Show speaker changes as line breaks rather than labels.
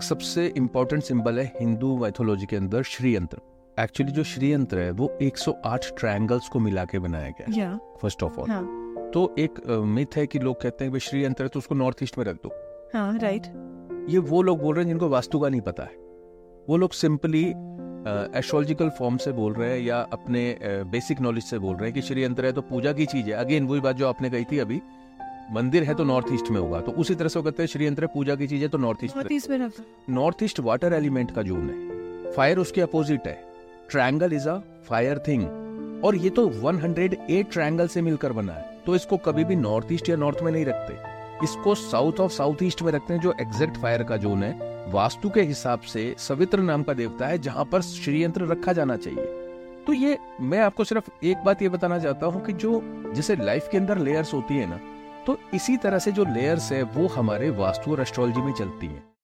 एक सबसे important symbol है हिंदू माइथोलॉजी के अंदर श्री यंत्र एक्चुअली जो श्री यंत्र है वो 108 ट्रायंगल्स को मिला के बनाया गया फ़र्स्ट ऑफ़ ऑल
हाँ।
तो एक मिथ है कि लोग कहते हैं भाई श्री यंत्र है तो उसको नॉर्थ ईस्ट में रख दो।
हाँ राइट
ये वो लोग बोल रहे हैं जिनको वास्तु का नहीं पता है। वो लोग सिंपली एस्ट्रोलॉजिकल फॉर्म से बोल रहे हैं या अपने बेसिक नॉलेज से बोल रहे हैं कि श्री यंत्र है तो पूजा की चीज़ है। अगेन वही बात जो आपने कही थी अभी मंदिर है तो नॉर्थ ईस्ट में होगा तो उसी तरह से वो कहते हैं श्री यंत्र पूजा की चीज़ है तो नॉर्थ ईस्ट
नॉर्थ ईस्ट में
नॉर्थ ईस्ट वाटर एलिमेंट का जोन है। फायर उसके अपोजिट है। Triangle is a fire thing. और ये तो 108 ट्रायंगल से मिलकर बना है। तो इसको कभी भी नॉर्थ ईस्ट या नॉर्थ में नहीं रखते। इसको साउथ ऑफ़ साउथ ईस्ट में रखते हैं जो एग्जैक्ट फायर का जोन है। वास्तु के हिसाब से सवित्र नाम का देवता है जहाँ पर श्रीयंत्र रखा जाना चाहिए। तो ये मैं आपको सिर्फ़ एक बात ये बताना चाहता हूँ कि जो जैसे लाइफ के अंदर लेयर्स होती है ना तो इसी तरह से जो लेयर्स है, वो हमारे वास्तु और एस्ट्रोलॉजी में चलती हैं।